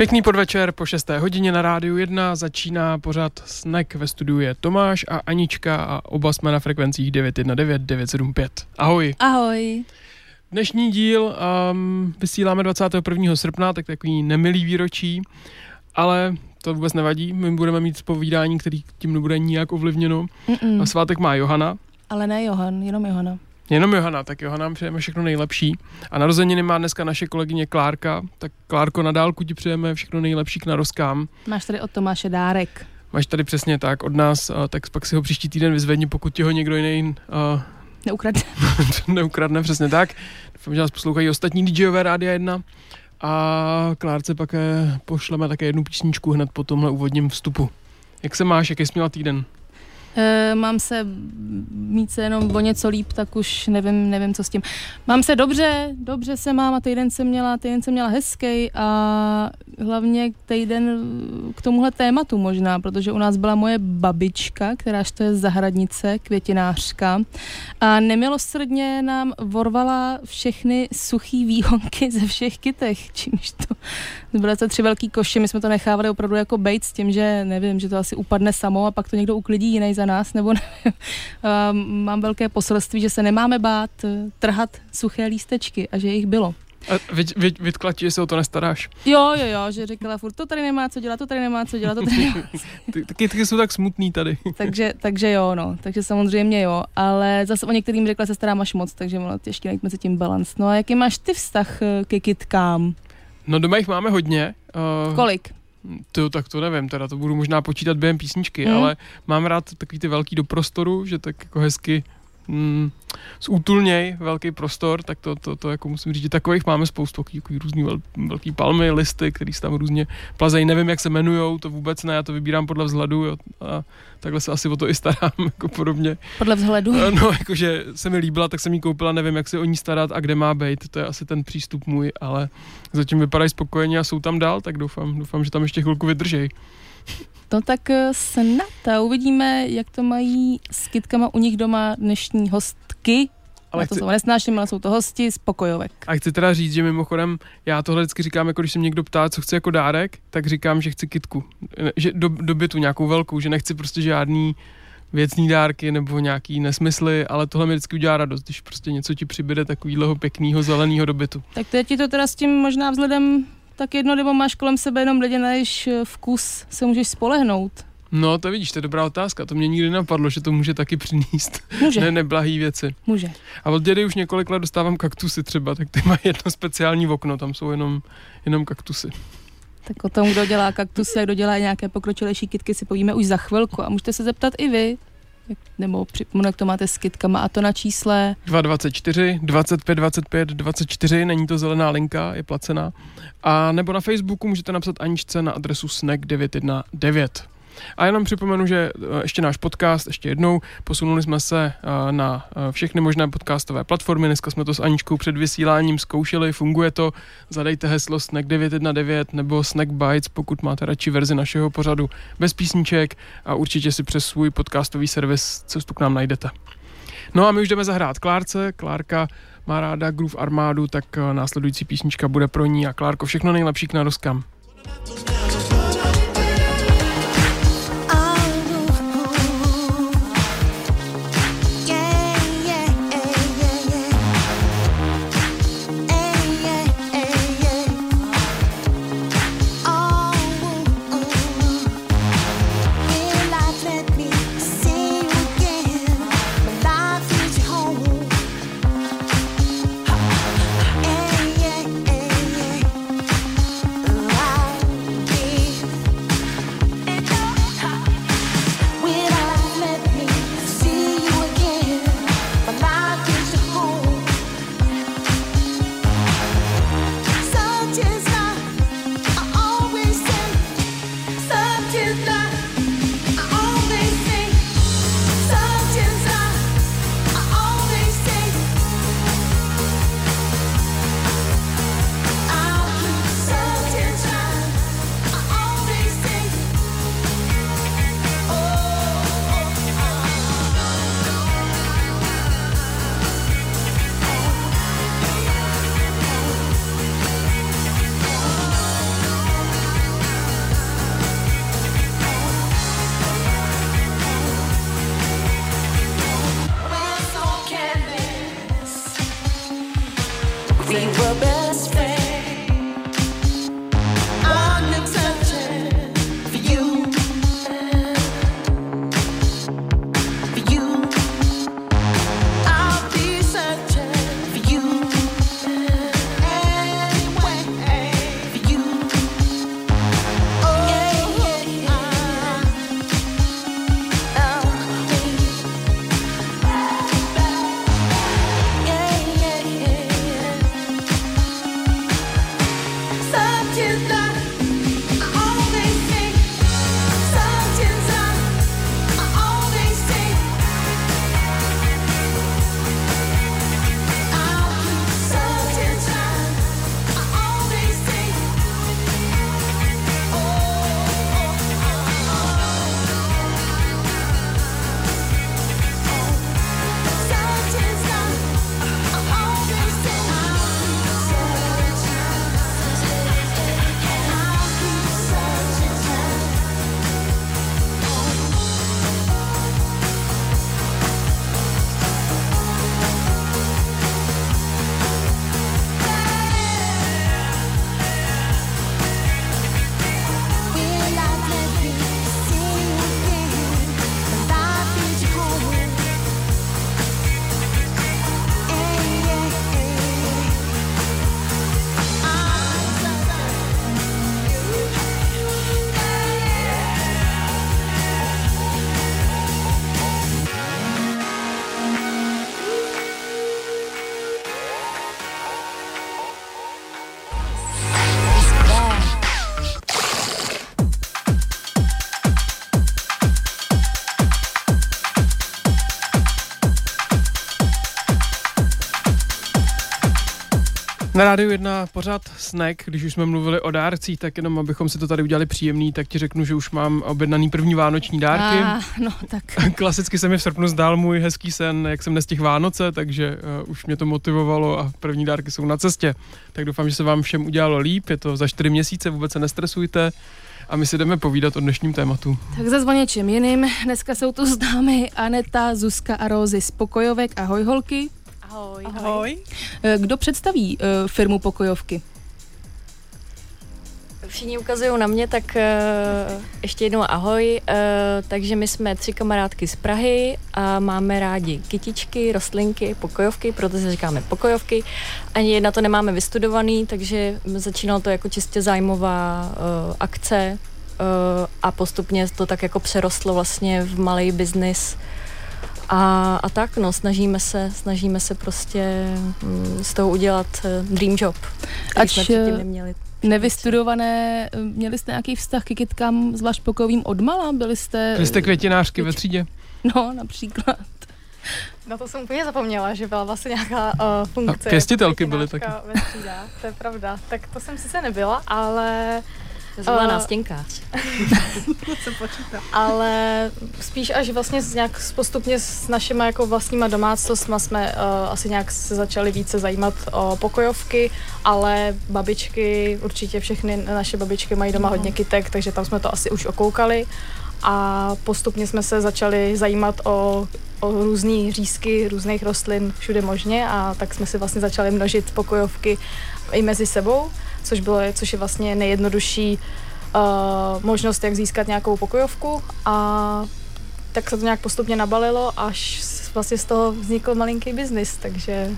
Pěkný podvečer po 6. hodině na rádiu 1 začíná pořád Snack ve studiu je Tomáš a Anička a oba jsme na frekvencích 919 975. Ahoj. Ahoj. Dnešní díl um, vysíláme 21. srpna, tak takový nemilý výročí, ale to vůbec nevadí, my budeme mít spovídání, který tím nebude nijak ovlivněno. Mm-mm. A svátek má Johana. Ale ne Johan, jenom Johana. Jenom Johana, tak Johana nám přejeme všechno nejlepší. A narozeniny má dneska naše kolegyně Klárka, tak Klárko, na dálku ti přejeme všechno nejlepší k narozkám. Máš tady od Tomáše dárek. Máš tady přesně tak od nás, tak pak si ho příští týden vyzvedni, pokud ti ho někdo jiný uh, neukradne. neukradne, přesně tak. Doufám, že nás poslouchají ostatní DJové Rádia 1. A Klárce pak eh, pošleme také jednu písničku hned po tomhle úvodním vstupu. Jak se máš, jaký jsi měla týden? E, mám se mít se jenom o něco líp, tak už nevím, nevím, co s tím. Mám se dobře, dobře se mám a týden jsem měla, týden jsem měla hezký a hlavně týden k tomuhle tématu možná, protože u nás byla moje babička, která to je zahradnice, květinářka a nemilosrdně nám vorvala všechny suchý výhonky ze všech kytech, čímž to byly to tři velký koše, my jsme to nechávali opravdu jako bejt s tím, že nevím, že to asi upadne samo a pak to někdo uklidí jiný za nás, nebo nevím. Mám velké poselství, že se nemáme bát trhat suché lístečky a že jich bylo. A vy, vy, vytkla ti, že se o to nestaráš. Jo, jo, jo, že říkala furt, to tady nemá co dělat, to tady nemá co dělat, to tady nemá co ty, jsou tak smutný tady. takže, takže jo, no, takže samozřejmě jo, ale zase o některým řekla se starám až moc, takže ono těžké najít mezi tím balans. No a jaký máš ty vztah eh, ke kytkám? No doma jich máme hodně. Uh, Kolik? To, tak to nevím, teda to budu možná počítat během písničky, hmm. ale mám rád takový ty velký do prostoru, že tak jako hezky mm, zútulněj velký prostor, tak to, to, to jako musím říct, takových máme spoustu, takový různý vel, velký palmy, listy, který se tam různě plazejí, nevím, jak se jmenujou, to vůbec ne, já to vybírám podle vzhledu jo, a takhle se asi o to i starám, jako podobně. Podle vzhledu? No, jakože se mi líbila, tak jsem ji koupila, nevím, jak se o ní starat a kde má být, to je asi ten přístup můj, ale zatím vypadají spokojeně a jsou tam dál, tak doufám, doufám, že tam ještě chvilku vydržej. No tak eh, snad a uvidíme, jak to mají s kytkama u nich doma dnešní hostky. Ale to chci... jsou nesnáším, ale jsou to hosti z pokojovek. A chci teda říct, že mimochodem, já tohle vždycky říkám, jako když se mě někdo ptá, co chci jako dárek, tak říkám, že chci kitku. Že do, do bytu nějakou velkou, že nechci prostě žádný věcný dárky nebo nějaký nesmysly, ale tohle mi vždycky udělá radost, když prostě něco ti přibyde takového pěkného zeleného dobytu. Tak teď ti to teda s tím možná vzhledem tak jedno, nebo máš kolem sebe jenom lidi, na vkus se můžeš spolehnout. No, to vidíš, to je dobrá otázka. To mě nikdy napadlo, že to může taky přinést. Může. ne, neblahý věci. Může. A od dědy už několik let dostávám kaktusy třeba, tak ty mají jedno speciální okno, tam jsou jenom, jenom kaktusy. Tak o tom, kdo dělá kaktusy a kdo dělá nějaké pokročilejší kitky, si povíme už za chvilku. A můžete se zeptat i vy, nebo připomenu, jak to máte s kitkama a to na čísle 224 25 25 24, není to zelená linka, je placená. A nebo na Facebooku můžete napsat Aničce na adresu snack 919. A jenom připomenu, že eh, ještě náš podcast, ještě jednou, posunuli jsme se eh, na eh, všechny možné podcastové platformy. Dneska jsme to s Aničkou před vysíláním zkoušeli, funguje to. Zadejte heslo Snack 919 nebo Snack Bytes, pokud máte radši verzi našeho pořadu bez písniček a určitě si přes svůj podcastový servis cestu k nám najdete. No a my už jdeme zahrát Klárce. Klárka má ráda Groove Armádu, tak následující písnička bude pro ní a Klárko, všechno nejlepší k naroskám. Na rádiu jedna pořád snack, když už jsme mluvili o dárcích, tak jenom abychom si to tady udělali příjemný, tak ti řeknu, že už mám objednaný první vánoční dárky. A, no, tak. Klasicky se mi v srpnu zdál můj hezký sen, jak jsem nestihl Vánoce, takže uh, už mě to motivovalo a první dárky jsou na cestě. Tak doufám, že se vám všem udělalo líp, je to za čtyři měsíce, vůbec se nestresujte a my si jdeme povídat o dnešním tématu. Tak zase o něčem jiným. Dneska jsou tu známy Aneta, Zuzka a Rózy z Pokojovek. Ahoj holky. Ahoj. Ahoj. Eh, kdo představí uh, firmu Pokojovky? Všichni ukazují na mě, tak uh, ještě jednou ahoj. Uh, takže my jsme tři kamarádky z Prahy a máme rádi kytičky, rostlinky, pokojovky, proto se říkáme pokojovky. Ani jedna to nemáme vystudovaný, takže začínalo to jako čistě zájmová uh, akce uh, a postupně to tak jako přerostlo vlastně v malý biznis. A, a tak, no, snažíme se, snažíme se prostě mm, z toho udělat dream job, který Ač jsme předtím neměli nevystudované, měli jste nějaký vztah k kytkám, zvlášť pokojovým odmala? Byli jste... Byli jste květinářky ve třídě? No, například. Na to jsem úplně zapomněla, že byla vlastně nějaká uh, funkce. A pěstitelky byly taky. Ve to je pravda. Tak to jsem sice nebyla, ale Zvolená uh, nástěnkář. co počítá. Ale spíš až vlastně nějak postupně s našimi jako vlastníma domácnostma jsme uh, asi nějak se začali více zajímat o pokojovky, ale babičky, určitě všechny naše babičky mají doma no. hodně kytek, takže tam jsme to asi už okoukali a postupně jsme se začali zajímat o, o různé řízky různých rostlin všude možně a tak jsme si vlastně začali množit pokojovky i mezi sebou což, bylo, což je vlastně nejjednodušší uh, možnost, jak získat nějakou pokojovku a tak se to nějak postupně nabalilo, až vlastně z toho vznikl malinký biznis, takže...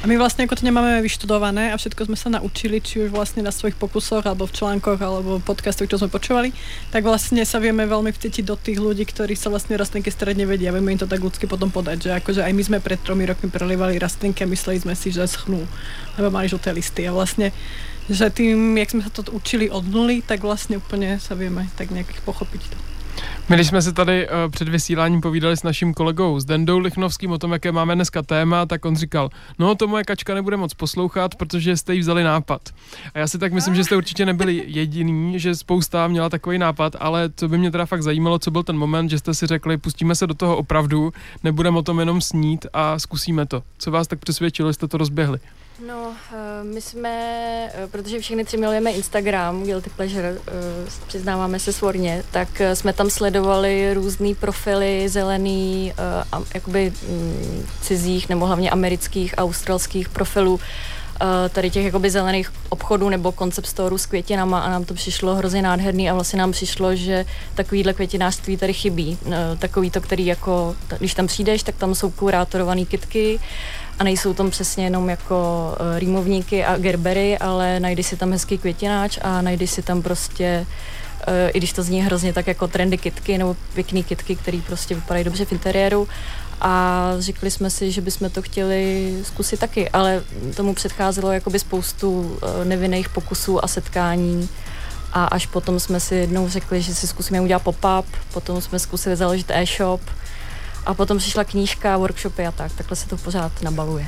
A my vlastne ako to nemáme vyštudované a všetko sme sa naučili, či už vlastne na svojich pokusoch, alebo v článkoch, alebo podcastoch, čo sme počúvali, tak vlastne sa vieme veľmi vcítiť do tých ľudí, ktorí sa vlastne rastlinky stredne vedia. Vieme im to tak ľudsky potom podať, že akože aj my sme pred tromi rokmi prelivali rastlinky a mysleli sme si, že schnú, lebo mali žlté listy a vlastne že tým, jak jsme se to učili od nuly, tak vlastně úplně se víme tak nějak pochopit to. My, když jsme se tady uh, před vysíláním povídali s naším kolegou, s Dendou Lichnovským o tom, jaké máme dneska téma, tak on říkal, no to moje kačka nebude moc poslouchat, protože jste jí vzali nápad. A já si tak myslím, že jste určitě nebyli jediný, že spousta měla takový nápad, ale co by mě teda fakt zajímalo, co byl ten moment, že jste si řekli, pustíme se do toho opravdu, nebudeme o tom jenom snít a zkusíme to. Co vás tak přesvědčilo, jste to rozběhli? No, eh, my jsme, eh, protože všechny tři milujeme Instagram, Guilty Pleasure, eh, přiznáváme se svorně, tak jsme tam sledovali různý profily zelený, jakoby mm, cizích nebo hlavně amerických, australských profilů, tady těch jakoby zelených obchodů nebo koncept storu s květinama a nám to přišlo hrozně nádherný a vlastně nám přišlo, že takovýhle květinářství tady chybí. Takový to, který jako, když tam přijdeš, tak tam jsou kurátorované kitky, a nejsou tam přesně jenom jako uh, rýmovníky a gerbery, ale najdeš si tam hezký květináč a najdeš si tam prostě uh, i když to zní hrozně tak jako trendy kitky nebo pěkný kitky, které prostě vypadají dobře v interiéru. A řekli jsme si, že bychom to chtěli zkusit taky, ale tomu předcházelo jakoby spoustu uh, nevinných pokusů a setkání. A až potom jsme si jednou řekli, že si zkusíme udělat pop-up, potom jsme zkusili založit e-shop, a potom přišla knížka, workshopy a tak. Takhle se to pořád nabaluje.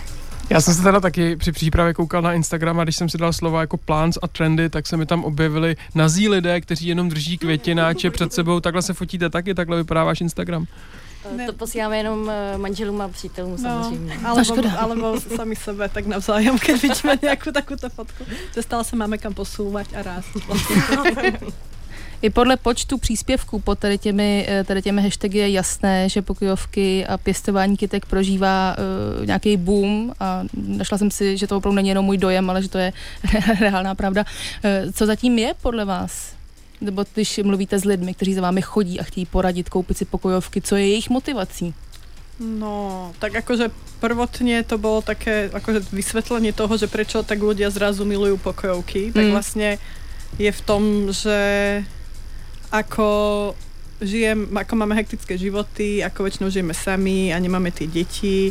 Já jsem se teda taky při přípravě koukal na Instagram a když jsem si dal slova jako plans a trendy, tak se mi tam objevili nazí lidé, kteří jenom drží květináče před sebou. Takhle se fotíte taky, takhle vypadá váš Instagram. Ne. To posíláme jenom eh, manželům a přítelům no, samozřejmě. Alebo, alebo sami sebe tak navzájem, když vidíme nějakou takovou fotku. Že stále se máme kam posouvat a rást. I podle počtu příspěvků pod tady těmi, eh, tady těmi hashtagy je jasné, že pokojovky a pěstování kytek prožívá uh, nějaký boom a našla jsem si, že to opravdu není jenom můj dojem, ale že to je reálná pravda. Uh, co zatím je podle vás? Nebo když mluvíte s lidmi, kteří za vámi chodí a chtějí poradit, koupit si pokojovky, co je jejich motivací? No, tak akože prvotně to bylo také akože vysvětlení toho, že prečo tak ľudia zrazu milujú pokojovky, tak mm. vlastně je v tom, že ako žijem, ako máme hektické životy, ako väčšinou žijeme sami a nemáme tie deti,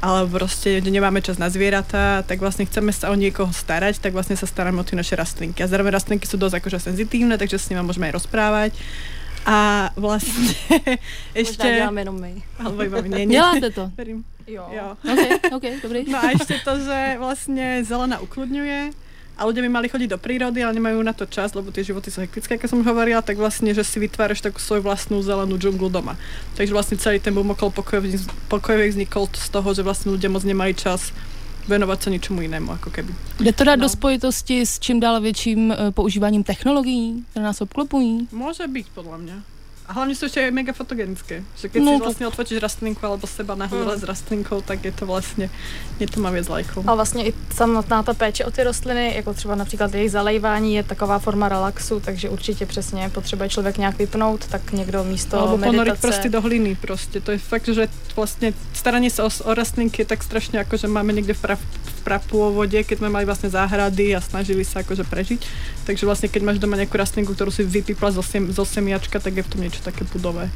ale proste nemáme čas na zvieratá, tak vlastne chceme sa o niekoho starať, tak vlastne sa staráme o tie naše rastlinky. A zároveň rastlinky sú dosť akože senzitívne, takže s nimi môžeme aj rozprávať. A vlastně ještě... Možná děláme jenom my. Alebo iba mne, nie. Děláte to? Verím. Jo. Jo. OK, OK, dobrý. No a ešte to, že vlastne zelená ukludňuje a ľudia by mali chodiť do prírody, ale nemajú na to čas, lebo tie životy sú hektické, ako som už hovorila, tak vlastne, že si vytváraš takú svoju vlastnú zelenú džunglu doma. Takže vlastne celý ten boom okolo pokojových vznikol z toho, že vlastne ľudia moc nemají čas venovať sa ničemu inému, ako keby. Jde to dát No. do spojitosti s čím dál větším eh, používáním technologií, které nás obklopují? Môže byť, podľa mňa. A sú ešte aj mega fotogenické. Že keď No si vlastne odfotíš rastlinku alebo seba na hore Mm. s rastlinkou, tak je to to má viac lajkov. A vlastně i samotná ta péče o ty rostliny, jako třeba například jejich zalejvání, je taková forma relaxu, takže určitě přesně potřebuje člověk nějak vypnout, tak někdo místo Alebo meditace. prsty do hliny proste. To je fakt, že vlastne staranie sa o, o rastlinky je tak strašne ako, že máme niekde v, pra, v prapôvode, keď sme mali vlastne záhrady a snažili sa akože prežiť. Takže vlastne keď máš doma nejakú rastlinku, ktorú si vypípla zo, sem, zo semiačka, tak je v tom niečo také budové.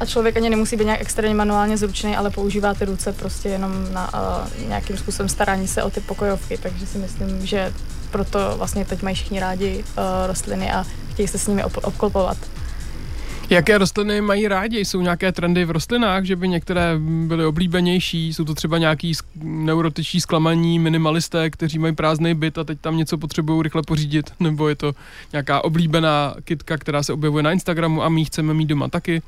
A člověk ani nemusí být nějak extrémně manuálně zručný, ale používá ty ruce prostě jenom na uh, nějakým způsobem starání se o ty pokojovky, takže si myslím, že proto vlastně teď mají všichni rádi uh, rostliny a chtějí se s nimi ob- obklopovat. Jaké rostliny mají rádi? Jsou nějaké trendy v rostlinách, že by některé byly oblíbenější? Jsou to třeba nějaký neurotičtí zklamaní minimalisté, kteří mají prázdný byt a teď tam něco potřebují rychle pořídit? Nebo je to nějaká oblíbená kitka, která se objevuje na Instagramu a my ji chceme mít doma taky?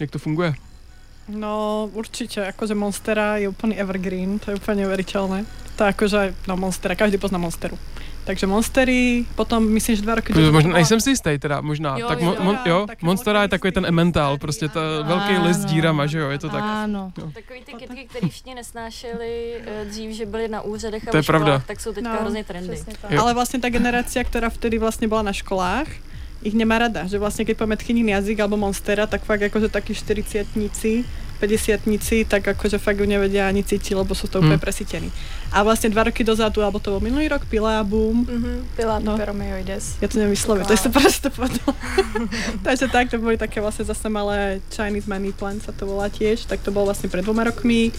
Jak to funguje? No určite, akože Monstera je úplný evergreen, to je úplne neuveriteľné. To akože, no Monstera, každý pozná Monsteru. Takže Monstery, potom myslím, že dva roky... Možná, bola- nejsem si jistý teda, možná. Jo, tak jo, mon, mon, jo, jo, tak Monstera je takový ten emmental, prostě to ano. velký list s dírama, že jo, je to tak. Ano. Takový ty kytky, které všichni nesnášeli eh, dřív, že byly na úřadech a To je školách, pravda. tak jsou teďka No, hrozně trendy. Ale vlastne tá generácia, ktorá vtedy vlastne bola na školách, ich nemá rada. Že vlastne keď povieme tchýnin jazyk alebo Monstera, tak fakt akože takí 40 50 tak akože fakt ju nevedia ani cítiť, lebo sú to úplne Hmm. presítení. A vlastne dva roky dozadu, alebo to bol minulý rok, Pilábum, Mhm, Pilar No. no. Peromioides. ja to neviem vysloviť, to že to povedala. Takže tak, to boli také vlastne zase malé Chinese money plant sa to volá tiež, tak to bolo vlastne pred dvoma rokmi.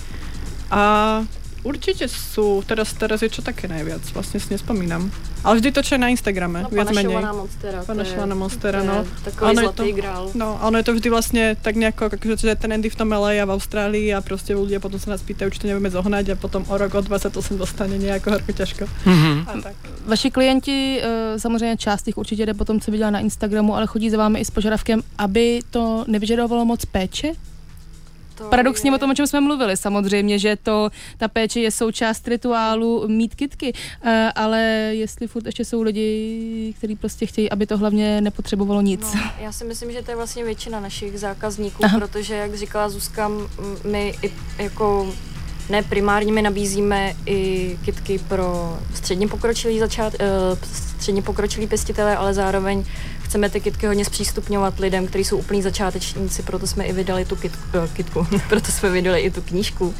A určite sú, teraz, teraz je čo také najviac, vlastne si nespomínam. Ale vždy to, čo je na Instagrame, No, viac menej. panašovaná monstera. je- Panašovaná monstera, to je no. Takový Ono je zlatý to- grál. No, a ono je to vždy vlastne tak nejako, akože že ten Andy v tom LA a v Austrálii a proste ľudia potom sa nás pýtajú, či to nevieme zohnať a potom o rok, o dva sa to sem dostane nejako horko ťažko. Mhm. A tak. Vaši klienti, eh, samozřejmě část jich určitě jde potom, co viděla na Instagramu, ale chodí za vámi i s požadavkem, aby to nevyžadovalo moc péče? To Paradoxně je- o tom, o čem jsme mluvili, samozřejmě, že to, ta péče je součást rituálu mít kitky, eh, ale jestli furt ještě jsou lidi, kteří prostě chtějí, aby to hlavně nepotřebovalo nic. No, já si myslím, že to je vlastně většina našich zákazníků, Aha. protože, jak říkala Zuzka, my i jako ne primárně my nabízíme i kitky pro středně pokročilý začát, uh, středně pokročilý pěstitele, ale zároveň chceme ty kitky hodně zpřístupňovat lidem, kteří jsou úplní začátečníci, proto jsme i vydali tu kitku, uh, kitku proto jsme vydali i tu knížku, uh,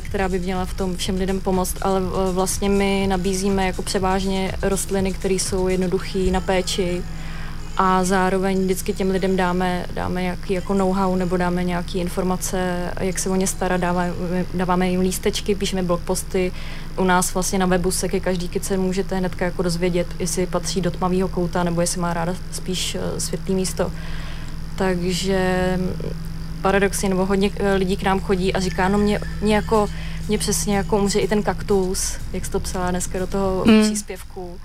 která by měla v tom všem lidem pomoct, ale vlastně my nabízíme jako převážně rostliny, které jsou jednoduché na péči, a zároveň vždycky těm lidem dáme, dáme nějaký jako know-how nebo dáme nějaké informace, jak se o ně starat, dáváme, dáváme jim lístečky, píšeme blogposty. U nás vlastně na webu se ke každý kice můžete hnedka jako dozvědět, jestli patří do tmavého kouta nebo jestli má ráda spíš eh, světlý místo. Takže mm, paradoxně, nebo hodně eh, lidí k nám chodí a říká, no mě, mě jako, mě přesně jako umře i ten kaktus, jak jsi to psala dneska do toho mm. příspěvku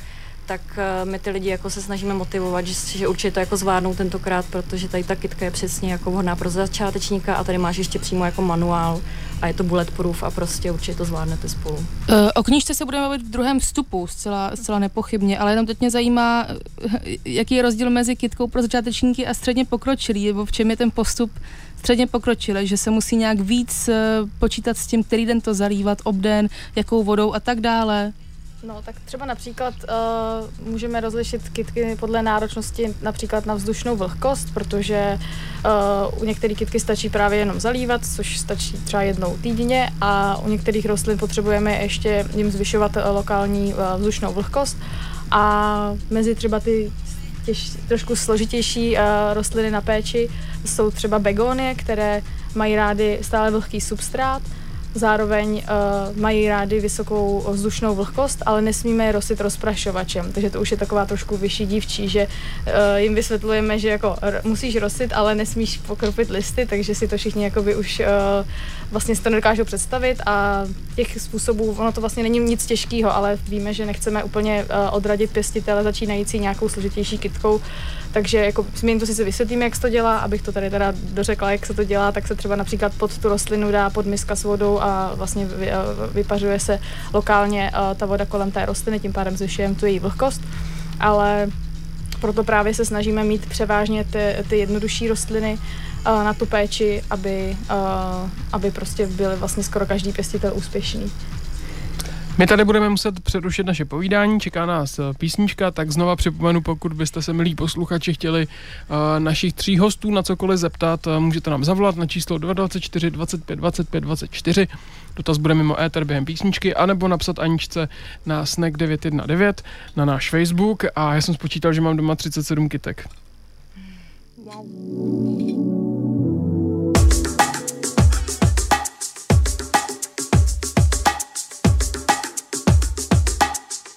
tak eh, my ty lidi jako se snažíme motivovat, že, že určitě to jako zvládnou tentokrát, protože tady ta kitka je přesně jako vhodná pro začátečníka a tady máš ještě přímo jako manuál a je to bulletproof a prostě určitě to zvládnete spolu. Eh, O knížce se budeme bavit v druhém vstupu, zcela, zcela nepochybně, ale jenom teď mě zajímá, eh, jaký je rozdíl mezi kitkou pro začátečníky a středně pokročilý, nebo v čem je ten postup středně pokročilý, že se musí nějak víc počítat s tím, který den to zalívat, obden, jakou vodou a tak dále. No, tak třeba například uh, můžeme rozlišit kytky podle náročnosti například na vzdušnou vlhkost, protože uh, u některých kytky stačí právě jenom zalívat, což stačí třeba jednou týdně a u některých rostlin potřebujeme ještě jim zvyšovat uh, lokální uh, vzdušnou vlhkost. A mezi třeba ty těž, trošku složitější uh, rostliny na péči jsou třeba begonie, které mají rády stále vlhký substrát zároveň uh, mají rády vysokou vzdušnou vlhkost, ale nesmíme je rosit rozprašovačem, takže to už je taková trošku vyšší dívčí, že uh, jim vysvětlujeme, že jako musíš rosit, ale nesmíš pokropit listy, takže si to všichni jakoby už uh, vlastně si to nedokážou představit a těch způsobů, ono to vlastně není nic těžkého, ale víme, že nechceme úplně uh, odradit pěstitele začínající nějakou složitější kitkou, takže jako my jim to sice vysvětlíme, jak se to dělá, abych to tady teda dořekla, jak se to dělá, tak se třeba například pod tu rostlinu dá pod miska s vodou a vlastně vy, vypařuje se lokálně uh, ta voda kolem té rostliny, tím pádem zvyšujeme tu její vlhkost, ale proto právě se snažíme mít převážně ty, ty jednodušší rostliny na tu péči, aby, uh, aby prostě byly vlastně skoro každý pěstitel úspěšný. My tady budeme muset přerušit naše povídání, čeká nás eh, písnička, tak znova připomenu, pokud byste se, milí posluchači, chtěli uh, našich tří hostů na cokoliv zeptat, uh, můžete nám zavolat na číslo 224 25 25 24. Dotaz bude mimo éter během písničky, anebo napsat Aničce na snack 919 na náš Facebook a já jsem spočítal, že mám doma 37 kytek. Wow.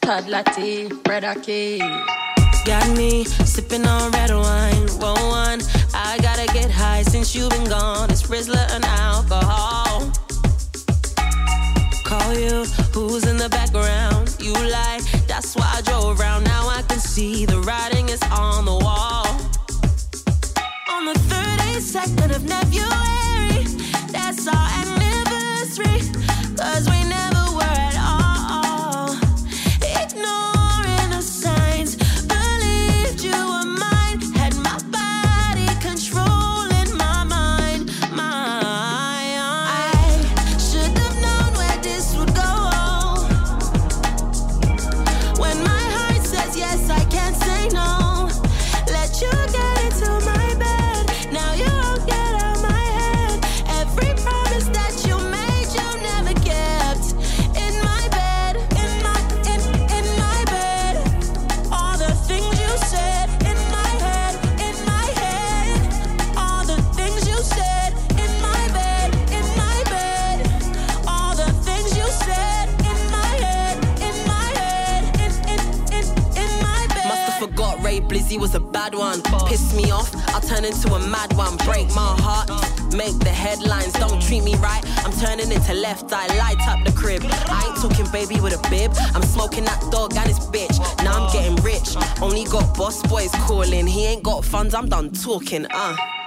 Toddler tea, bread or cake. Got me sipping on red wine, whoa one. I gotta get high since you've been gone. It's Rizzler and alcohol. Call you, who's in the background? You lie, that's why I drove around. Now I can see the writing is on the wall. On the 32nd of February, that's our anniversary. Cause we Blizzy talking. Uh.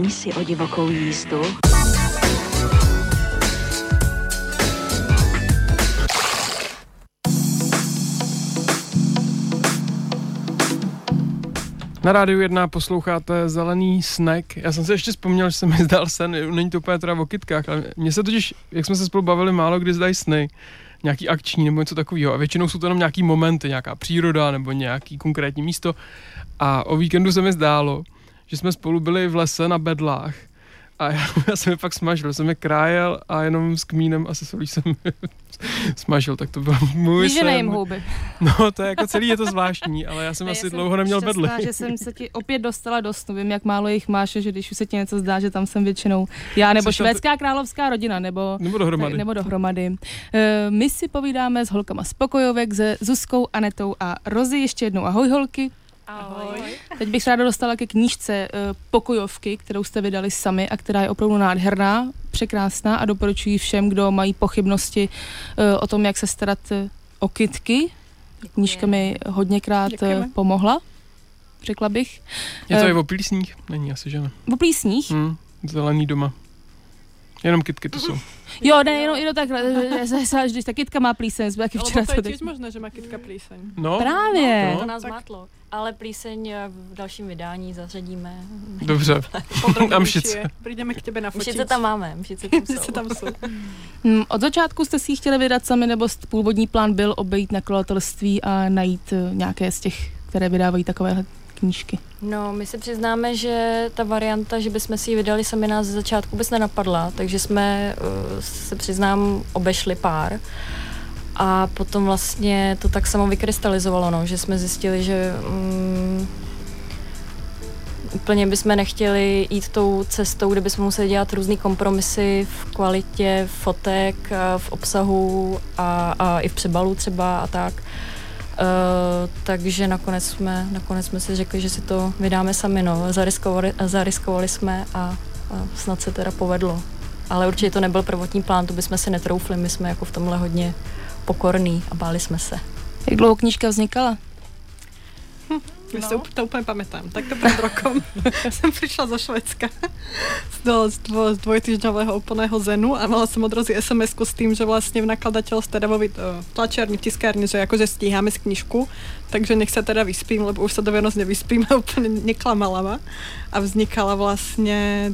Řekni si o divokou jízdu. Na rádiu 1 posloucháte Zelený snack. Já jsem si ještě vzpomněl, že se mi zdal sen, není to úplně teda o kytkách, ale mně se totiž, jak jsme se spolu bavili, málo kdy zdají sny, nějaký akční nebo něco takového. A většinou jsou to jenom nějaký momenty, nějaká příroda nebo nějaký konkrétní místo. A o víkendu se mi zdálo, že jsme spolu byli v lese na bedlách A já, já jsem je pak smažil, jsem je krájel a jenom s kmínem a se solí jsem je smažil, tak to byl můj Víš, že sen. nejím houby. No, to je jako celý je to zvláštní, ale já jsem Ne, asi já dlouho neměl šťastná, vedle. že jsem se ti opět dostala do snu. Vím, jak málo jich máš, že když už se ti něco zdá, že tam jsem většinou já, nebo Jsi švédská královská rodina, nebo Nebo dohromady. nebo dohromady. Eh, My si povídáme s holkama z Pokojovek, se Zuzkou, Anetou a Rozy. Ještě jednou ahoj holky. Ahoj. Teď bych se ráda dostala ke knížce eh, Pokojovky, kterou jste vydali sami a která je opravdu nádherná, překrásná a doporučuji všem, kdo mají pochybnosti eh, o tom, jak se starat eh, o kytky. Knížka mi hodněkrát Děkujeme. pomohla, řekla bych. Je to i o plísních? Není asi, že ne? O plísních? Hm, zelený doma. Jenom kitky to jsou. Jo, ne, jenom, jenom takhle, že se- se- když ta kytka má plíseň, jsme taky včera to je to tiež možné, že má kytka plíseň. No, Právě. No. To nás tak- mátlo. Ale plíseň eh, v dalším vydání zařadíme. dobře. A mšice. Prídeme k tebe na fotiť. Mšice tam máme, mšice tam jsou. Mšice tam sú. Hm, Od začátku jste si ji chtěli vydat sami, nebo st- původní plán byl obejít nakladatelství a najít eh, nějaké z těch, které vydávají takovéhle knížky? No, my se přiznáme, že ta varianta, že bychom si ji vydali sami nás ze začátku vůbec nenapadla, takže jsme, eh, se přiznám, obešli pár. A potom vlastně to tak samo vykrystalizovalo, no, že jsme zjistili, že mm, úplně bychom nechtěli jít tou cestou, kde bychom museli dělat různé kompromisy v kvalitě fotek, v obsahu a, a i v přebalu třeba a tak. Uh, takže nakonec jsme, nakonec jsme si řekli, že si to vydáme sami, no. Zariskovali, zariskovali jsme a, a snad se teda povedlo. Ale určitě to nebyl prvotní plán, to bychom si netroufli, my jsme jako v tomhle hodně pokorný a báli jsme se. Jak dlouho knížka vznikala? Ja si to, to úplne pamätám. Takto pred rokom som prišla zo Švedska z, do, z, dvo, z dvojtýždňového úplného zenu a mala som od Rozy sms s tým, že vlastne v nakladateľstve, teda vid- v tlačiarni, v tiskárni, že akože stíhame z knižku, takže nech sa teda vyspím, lebo už sa do Vianoc nevyspím a úplne neklamala ma. A vznikala vlastne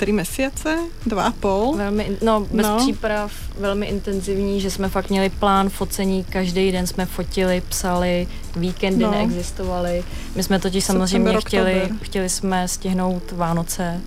tři mesiace, dva a pol. Velmi, no, bez No. příprav, velmi intenzivní, že jsme fakt měli plán focení, každý den jsme fotili, psali, víkendy No. no. neexistovaly. My jsme totiž samozřejmě September, chtěli, oktober. chtěli jsme stihnout Vánoce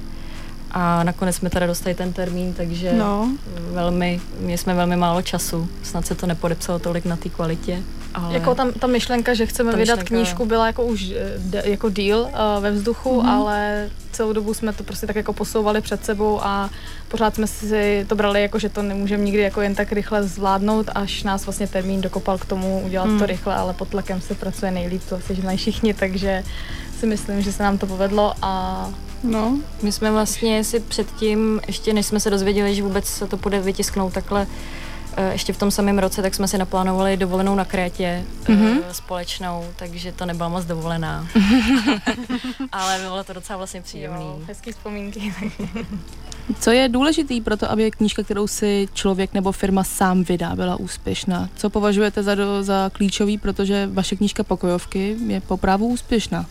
a nakonec jsme teda dostali ten termín, takže No, velmi, měli jsme velmi málo času. Snad se to nepodepsalo tolik na té kvalitě. Ale... Jako tam, ta myšlenka, že chceme Ta vydat myšlenka, knížku, byla jako už eh, de, jako deal uh, ve vzduchu, Mhm. ale celou dobu jsme to prostě tak jako posouvali před sebou a pořád jsme si to brali jako, že to nemůžeme nikdy jako jen tak rychle zvládnout, až nás vlastně termín dokopal k tomu udělat Mm. to rychle, ale pod tlakem se pracuje nejlíp, to asi znají všichni, takže si myslím, že se nám to povedlo a no. My jsme vlastně si předtím, ještě než jsme se dozvěděli, že vůbec se to bude vytisknout takhle, eh, ještě v tom samém roce, tak jsme si naplánovali dovolenou na Krétě Mhm. mm-hmm. společnou, takže to nebyla moc dovolená. Ale bylo to docela vlastně příjemný. jo, hezký vzpomínky. Co je důležitý pro to, aby knížka, kterou si člověk nebo firma sám vydá, byla úspěšná? Co považujete za, do, za klíčový, protože vaše knížka Pokojovky je poprávu úspěšná?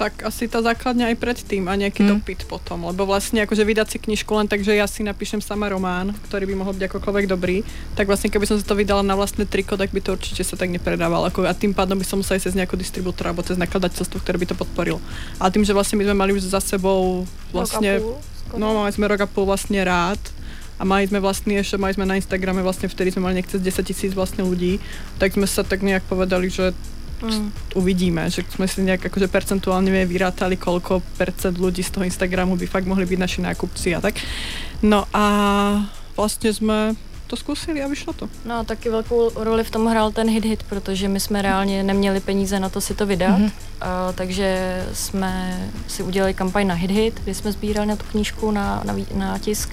Tak asi tá základňa aj predtým a nejaký Hmm. dopyt potom, lebo vlastne akože vydať si knižku len tak, že ja si napíšem sama román, ktorý by mohol byť akokoľvek dobrý, tak vlastne keby som sa to vydala na vlastné triko, tak by to určite sa tak nepredávalo. Ako, a tým pádom by som musela ísť cez nejakého distribútora alebo cez nakladateľstvo, ktoré by to podporilo. Ale tým, že vlastne my sme mali už za sebou vlastne, no mali sme rok a pol vlastne rád a mali sme vlastne ešte, mali sme na Instagrame vlastne vtedy sme mali cez 10 tisíc vlastne ľudí, tak sme sa tak nejak povedali, že Mm. uvidíme, že sme si nejak akože percentuálne vyrátali, koľko percent ľudí z toho Instagramu by fakt mohli byť naši nákupci a tak. No a vlastne sme to zkusili a vyšlo to. No a taky velkou roli v tom hrál ten hit-hit, protože my jsme reálně neměli peníze na to si to vydat, Mhm. mm-hmm. uh, takže jsme si udělali kampaň na hit-hit, kdy jsme sbírali na tu knížku na, na, na tisk,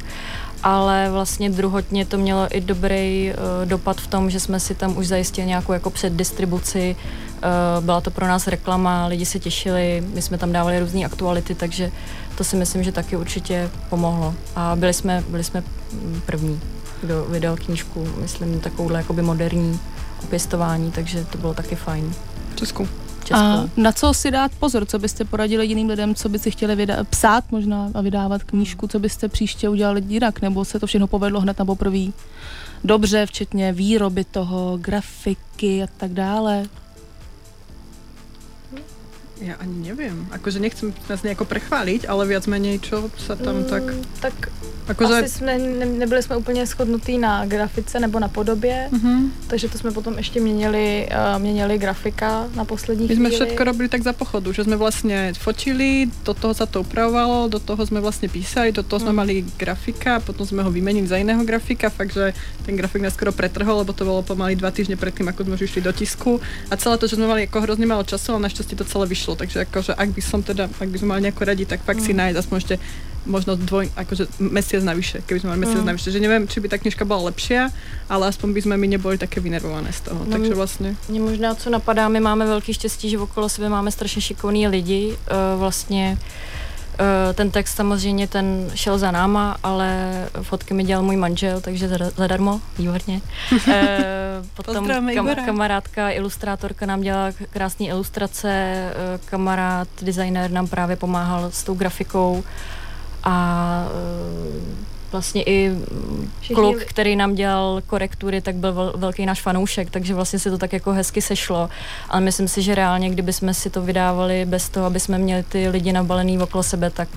ale vlastně druhotně to mělo i dobrý uh, dopad v tom, že jsme si tam už zajistili nějakou jako předdistribuci, uh, byla to pro nás reklama, lidi se těšili, my jsme tam dávali různé aktuality, takže to si myslím, že taky určitě pomohlo a byli jsme, byli jsme první kdo vydal knížku, myslím, takovouhle jakoby moderní opěstování, takže to bylo taky fajn. Česku. A Českou. na co si dát pozor? Co byste poradili jiným lidem, co by si chtěli vyda- psát možná a vydávat knížku? Co byste příště udělali jinak? Nebo se to všechno povedlo hned na poprvé? Dobře, včetně výroby toho, grafiky a tak dále. Ja ani neviem. Akože nechcem nás nejako prechváliť, ale viac menej, čo sa tam mm, tak... Tak Akože... Asi jsme, ne, nebyli jsme úplně shodnutí na grafice nebo na podobě, mm-hmm. takže to jsme potom ještě měnili, uh, měnili grafika na poslední My jsme všetko robili tak za pochodu, že jsme vlastně fotili, do toho sa to upravovalo, do toho jsme vlastně písali, do toho mm. jsme mali grafika, potom jsme ho vymenili za jiného grafika, fakt, že ten grafik nás skoro pretrhol, lebo to bylo pomaly dva týždne predtým, ako sme išli do tisku. A celé to, že jsme mali jako hrozně málo času, ale naštěstí to celé vyšlo, takže akože ak by som teda, ak by sme mali nejako radi, tak fakt mm. si nájsť aspoň ešte možno dvoj, akože mesiac navyše, keby sme mali mesiac mm. navyše. Že neviem, či by ta knižka byla lepšia, ale aspoň by sme my neboli také vynervované z toho. No, Takže vlastně. Mě možná co napadá, my máme velký štěstí, že okolo sebe máme strašně šikovní lidi. Uh, vlastně uh, ten text samozřejmě ten šel za náma, ale fotky mi dělal můj manžel, takže zadarmo, výborně. uh, potom kam, kamarádka, ilustrátorka nám dělala krásné ilustrace, kamarád, designer nám právě pomáhal s tou grafikou a e, vlastně i Všichni... kluk, který nám dělal korektury, tak byl vel, velký náš fanoušek, takže vlastně si to tak jako hezky sešlo. Ale myslím si, že reálně, kdyby jsme si to vydávali bez toho, aby jsme měli ty lidi nabalený okolo sebe, tak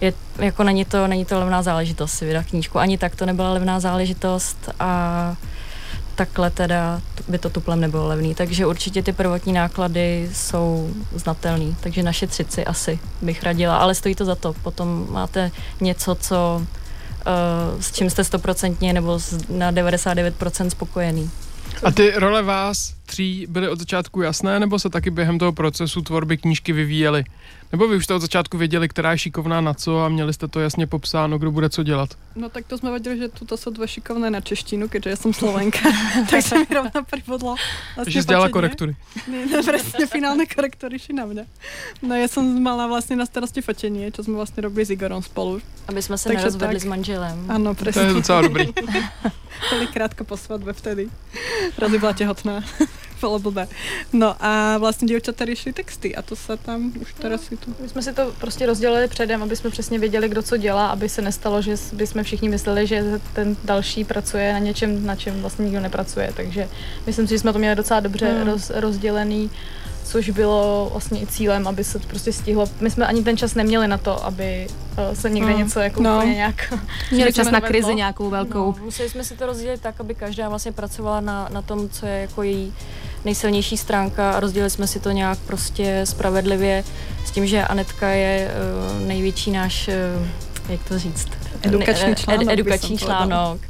je, jako není to, není to levná záležitost si vydat knížku. Ani tak to nebyla levná záležitost a takhle teda by to tuplem nebylo levný. Takže určitě ty prvotní náklady jsou znatelný. Takže naše třici asi bych radila, ale stojí to za to. Potom máte něco, co s čím jste stoprocentně nebo na 99% spokojený. A ty role vás tří byly od začátku jasné, nebo se taky během toho procesu tvorby knížky vyvíjely? Nebo vy už jste od začátku věděli, která je šikovná na co a měli jste to jasně popsáno, kdo bude co dělat? No tak to jsme věděli, že tuto jsou dvě šikovné na češtinu, keďže já jsem Slovenka, tak se mi rovna přibodla. Vlastně že dělala korektury. Ne, ne, přesně finální korektury ši na mě. No já jsem mala vlastně na starosti fotění, co jsme vlastně robili s Igorom spolu. Aby jsme se Takže nerozvedli tak. s manželem. Ano, přesně. To je docela dobrý. Byli krátko po svatbě vtedy. Razy byla těhotná. Bylo blbé. No a vlastně děvčata řešili texty a to se tam už teraz si to... My jsme si to prostě rozdělili předem, aby jsme přesně věděli, kdo co dělá, aby se nestalo, že by jsme všichni mysleli, že ten další pracuje na něčem, na čem vlastně nikdo nepracuje. Takže myslím si, že jsme to měli docela dobře hmm. roz, rozdělený což bylo vlastně i cílem, aby se to prostě stihlo. My jsme ani ten čas neměli na to, aby eh, se někde hmm. něco jako no. úplně nějak... Měli čas na krizi nějakou velkou. No, museli jsme si to rozdělit tak, aby každá vlastně pracovala na, na tom, co je jako její nejsilnější stránka a rozdělili jsme si to nějak prostě spravedlivě s tím, že Anetka je uh, největší náš, uh, jak to říct? Edukační článok. Ed, edukační článok.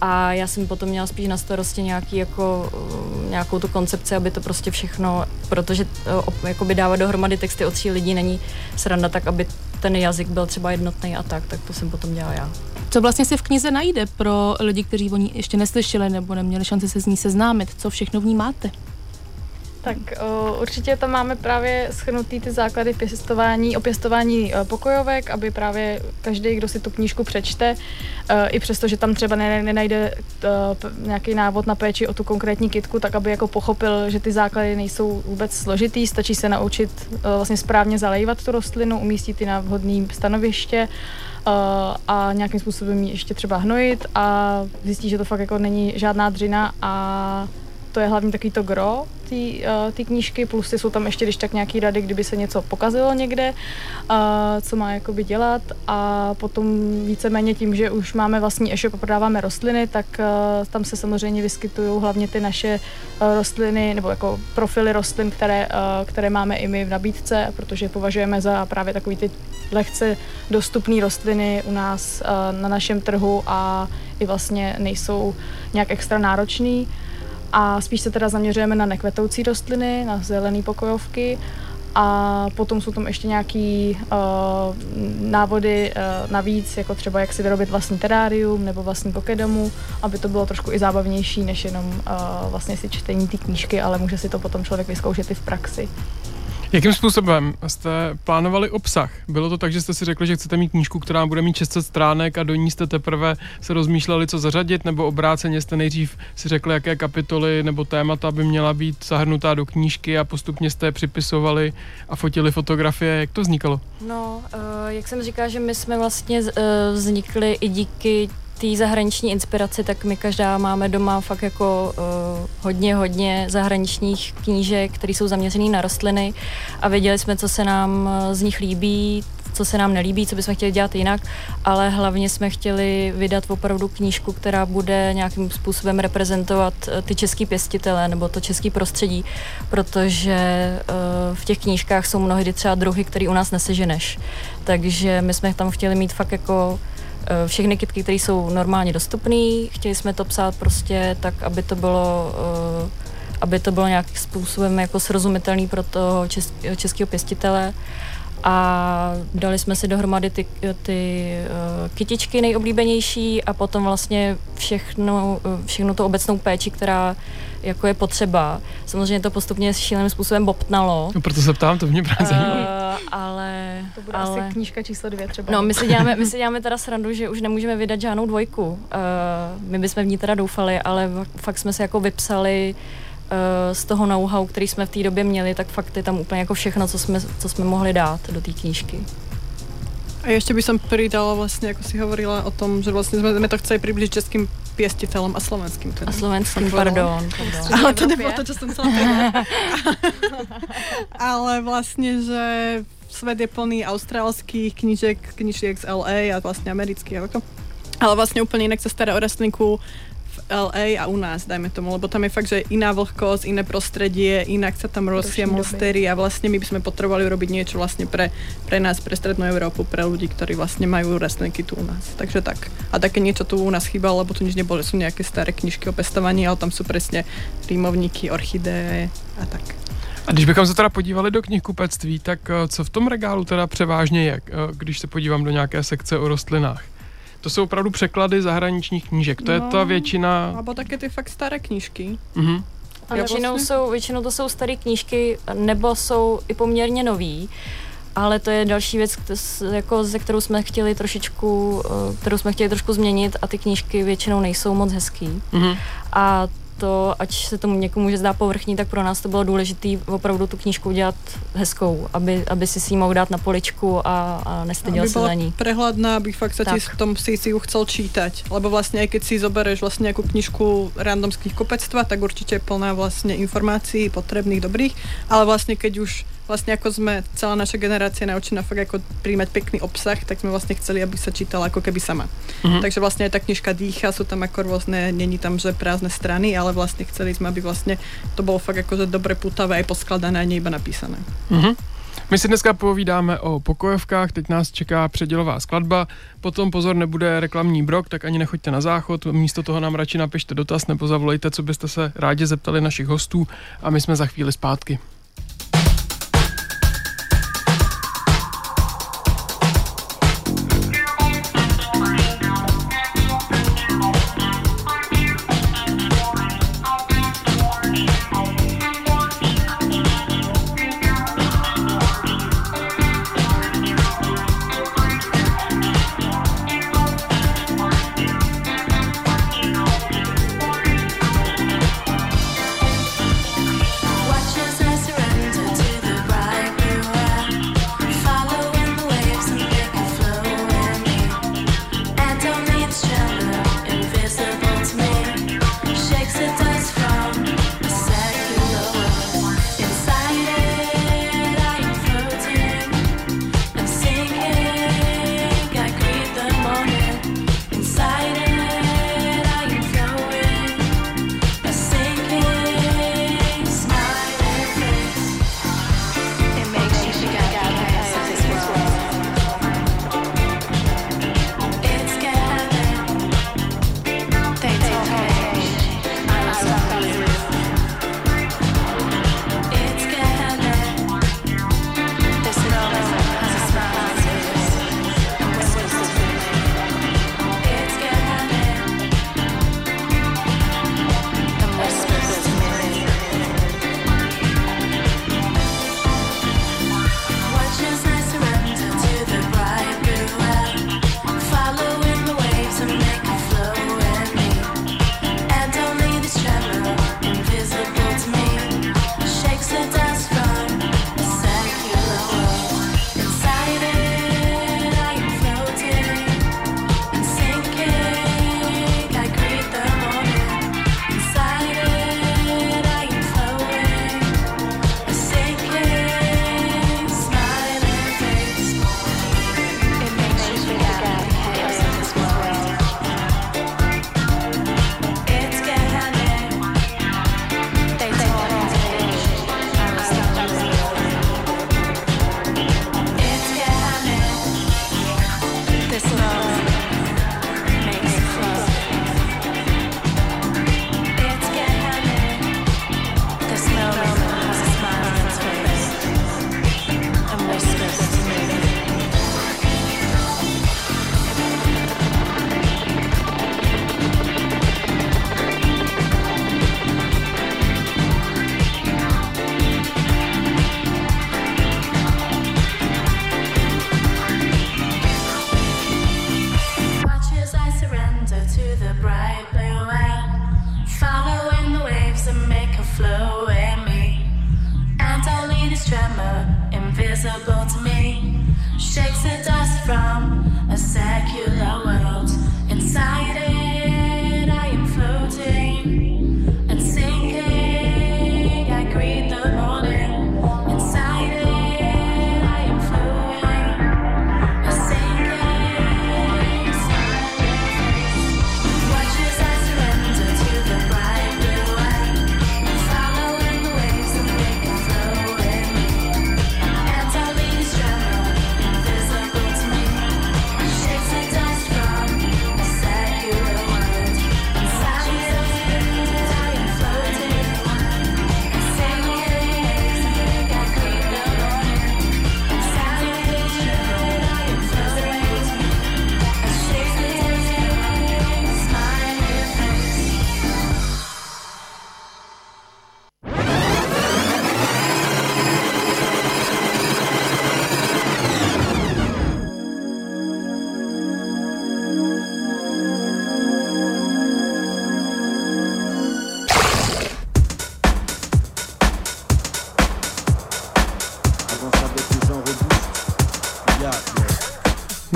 A já jsem potom měla spíš na starosti nějaký jako, uh, nějakou tu koncepci, aby to prostě všechno, protože uh, jakoby dávat dohromady texty od tří lidí není sranda, tak aby ten jazyk byl třeba jednotný a tak, tak to jsem potom dělala já. Co vlastně se v knize najde pro lidi, kteří o ní ještě neslyšeli nebo neměli šanci se s ní seznámit? Co všechno v ní máte? Tak uh, určitě tam máme právě schrnutý ty základy pěstování, o pěstování uh, pokojovek, aby právě každý, kdo si tu knížku přečte, uh, i přesto, že tam třeba nenajde nějaký návod na péči o tu konkrétní kitku, tak aby jako pochopil, že ty základy nejsou vůbec složitý, stačí se naučit vlastně správně zalejvat tu rostlinu, umístit ji na vhodné stanoviště a nějakým způsobem ji ještě třeba hnojit a zjistí, že to fakt jako není žádná dřina a to je hlavně takový to gro té uh, knížky, plus jsou tam ještě když tak nějaký rady, kdyby se něco pokazilo někde, uh, co má jakoby dělat. A potom víceméně tím, že už máme vlastní e-shop a prodáváme rostliny, tak uh, tam se samozřejmě vyskytují hlavně ty naše rostliny nebo jako profily rostlin, které, které máme i my v nabídce, protože považujeme za právě takový ty lehce dostupné rostliny u nás na našem trhu a i vlastně nejsou nějak extra náročný a spíš se teda zaměřujeme na nekvetoucí rostliny, na zelené pokojovky a potom jsou tam ještě nějaký uh, návody uh, navíc, jako třeba jak si vyrobit vlastní terárium nebo vlastní kokedomu, aby to bylo trošku i zábavnější, než jenom uh, vlastně si čtení ty knížky, ale může si to potom člověk vyzkoušet i v praxi. Jakým způsobem jste plánovali obsah? Bylo to tak, že jste si řekli, že chcete mít knížku, která bude mít 600 stránek a do ní jste teprve se rozmýšleli, co zařadit, nebo obráceně jste nejdřív si řekli, jaké kapitoly nebo témata by měla být zahrnutá do knížky a postupně jste je připisovali a fotili fotografie. Jak to vznikalo? No, uh, jak jsem říkala, že my jsme vlastně uh, vznikli i díky té zahraniční inspiraci, tak my každá máme doma fakt jako uh, hodně, hodně zahraničních knížek, které jsou zaměřené na rostliny. A věděli jsme, co se nám z nich líbí, co se nám nelíbí, co bychom chtěli dělat jinak, ale hlavně jsme chtěli vydat opravdu knížku, která bude nějakým způsobem reprezentovat eh, ty český pěstitele nebo to český prostředí, protože eh, v těch knížkách jsou mnohdy třeba druhy, které u nás neseženeš. Takže my jsme tam chtěli mít fakt jako eh, všechny kytky, které jsou normálně dostupné. Chtěli jsme to psát prostě tak, aby to bylo aby to bylo nějakým způsobem jako srozumitelný pro toho českého pěstitele a dali jsme si dohromady ty, ty uh, kytičky nejoblíbenější a potom vlastně všechno, uh, všechno to obecnou péči, která jako je potřeba. Samozřejmě to postupně šíleným způsobem bobtnalo. No, proto se ptám, to mě právě uh, ale... To bude ale, asi knížka číslo dvě třeba. No, my si, děláme, my si děláme teda srandu, že už nemůžeme vydat žádnou dvojku. Uh, my bychom v ní teda doufali, ale fakt jsme se jako vypsali Eh, z toho know-how, který jsme v té době měli, tak fakt je tam úplně jako všechno, co jsme, co jsme mohli dát do té knížky. A ještě by som pridala vlastně, jako si hovorila o tom, že vlastně jsme to chceli přiblížit českým pěstitelům a slovenským. Teda. A slovenským, pardon. pardon. Ale to nebylo to, co jsem chcela Ale vlastně, že svět je plný australských knížek, knížek z LA a vlastně amerických. Ale vlastně úplně jinak se stará o rastlinku LA a u nás, dajme tomu, lebo tam je fakt, že iná vlhkosť, iné prostredie, inak sa tam rozsie monstery a vlastne my by sme potrebovali robiť niečo vlastne pre, pre nás, pre strednú Európu, pre ľudí, ktorí vlastne majú rastlinky tu u nás. Takže tak. A také niečo tu u nás chýbalo, lebo tu nič nebolo, že sú nejaké staré knižky o pestovaní, ale tam sú presne rýmovníky, orchideje a tak. A když bychom se teda podívali do knihkupectví, tak eh, co v tom regálu teda převážně je, eh, když se podívám do nějaké sekce o rostlinách? To jsou opravdu překlady zahraničních knížek. To no, je ta většina... Nebo také ty fakt staré knížky. Mhm. A většinou, vlastně... jsou, většinou to jsou staré knížky, nebo jsou i poměrně nový. Ale to je další věc, jako, ze kterou jsme chtěli trošičku, eh, kterou jsme chtěli trošku změnit a ty knížky většinou nejsou moc hezký. Mm-hmm. A to, ať se tomu někomu může zdá povrchní, tak pro nás to bylo důležité opravdu tu knížku udělat hezkou, aby, aby si si ji mohl dát na poličku a, a nestyděl aby se za ní. prehľadná, aby fakt sa ti v tom si, si ju chcel čítať. Lebo vlastne aj keď si zobereš vlastne nejakú knižku randomských kopectva, tak určite je plná vlastne informácií potrebných, dobrých, ale vlastne keď už vlastne ako sme celá naša generácia naučená fakt ako príjmať pekný obsah, tak sme vlastne chceli, aby sa čítala ako keby sama. Mm-hmm. Takže vlastne aj tá knižka dýcha, sú tam ako rôzne, není tam že prázdne strany, ale vlastne chceli sme, aby vlastne to bolo fakt že dobre putavé, poskladané, a nie iba napísané. Mm-hmm. My si dneska povídáme o pokojovkách, teď nás čeká předělová skladba, potom pozor, nebude reklamní brok, tak ani nechoďte na záchod, místo toho nám radši napište dotaz nebo zavolejte, co byste se rádi zeptali našich hostů a my jsme za chvíli zpátky.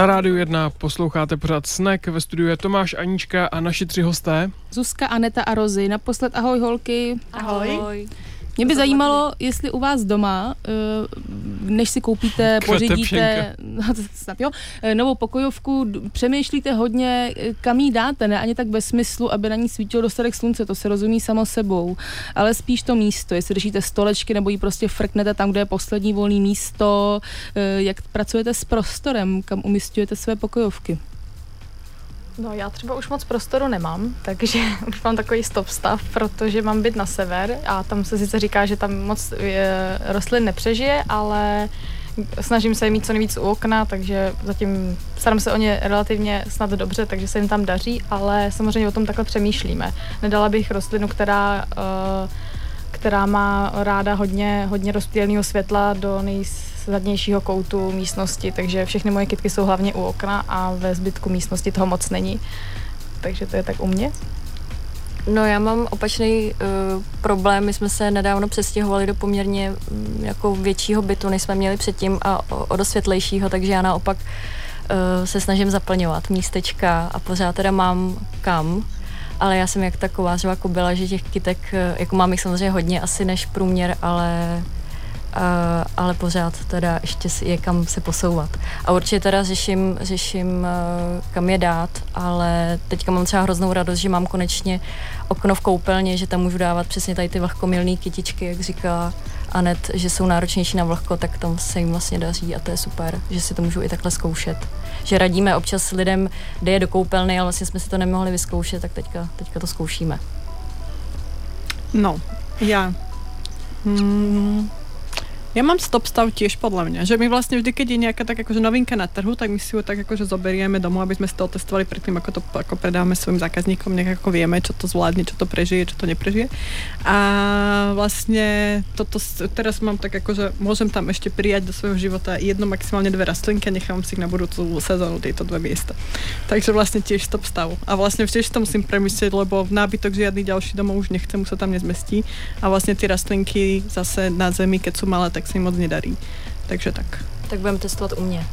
Na rádiu 1 posloucháte pořád Snack, ve studiu je Tomáš, Anička a naši tři hosté. Zuzka, Aneta a Rozy. Naposled ahoj holky. Ahoj. Mě by zajímalo, jestli u vás doma, eh, než si koupíte, pořídíte, no, snad jo, eh, novou pokojovku, přemýšlíte hodně, eh, kam jí dáte, ne ani tak bez smyslu, aby na ní svítilo dostatek slunce, to se rozumí samo sebou, ale spíš to místo, jestli držíte stolečky nebo ji prostě frknete tam, kde je poslední volné místo, eh, jak pracujete s prostorem, kam umistujete své pokojovky. No já třeba už moc prostoru nemám, takže už mám takový stop stav, protože mám byt na sever a tam se sice říká, že tam moc je, rostlin nepřežije, ale snažím se mít co nejvíc u okna, takže zatím starám se o ně relativně snad dobře, takže se jim tam daří, ale samozřejmě o tom takhle přemýšlíme. Nedala bych rostlinu, která uh, která má ráda hodně, hodně rozptýleného světla do nejzadnějšího koutu místnosti, takže všechny moje kytky jsou hlavně u okna a ve zbytku místnosti toho moc není. Takže to je tak u mě. No já mám opačný uh, problém, my jsme se nedávno přestěhovali do poměrně um, jako většího bytu, než jsme měli předtím a o, o dost světlejšího, takže já naopak uh, se snažím zaplňovat místečka a pořád teda mám kam, ale já jsem jak taková třeba kobila, že těch kytek, uh, jako mám jich samozřejmě hodně asi než průměr, ale Uh, ale pořád teda ještě je kam se posouvat. A určitě teda řeším, řeším uh, kam je dát, ale teďka mám třeba hroznou radost, že mám konečně okno v koupelně, že tam můžu dávat přesně tady ty vlhkomilné kytičky, jak říká Anet, že jsou náročnější na vlhko, tak tam se jim vlastně daří a to je super, že si to můžu i takhle zkoušet. Že radíme občas lidem, kde je do koupelny, ale vlastně jsme si to nemohli vyzkoušet, tak teďka, teďka to zkoušíme. No, ja... Hmm, ja mám stop stav tiež podľa mňa, že my vlastne vždy, keď je nejaká tak akože novinka na trhu, tak my si ju tak akože zoberieme domov, aby sme si to otestovali predtým, ako to ako predávame svojim zákazníkom, nech ako vieme, čo to zvládne, čo to prežije, čo to neprežije. A vlastne toto, teraz mám tak akože, môžem tam ešte prijať do svojho života jedno, maximálne dve rastlinky a nechám si ich na budúcu sezónu tieto dve miesta. Takže vlastne tiež stop stav. A vlastne tiež to musím premyslieť, lebo v nábytok žiadny ďalší domov už nechcem, už sa tam nezmestí. A vlastne tie rastlinky zase na zemi, keď sú malé, tak sa im moc nedarí. Takže tak. Tak budeme testovat u mě.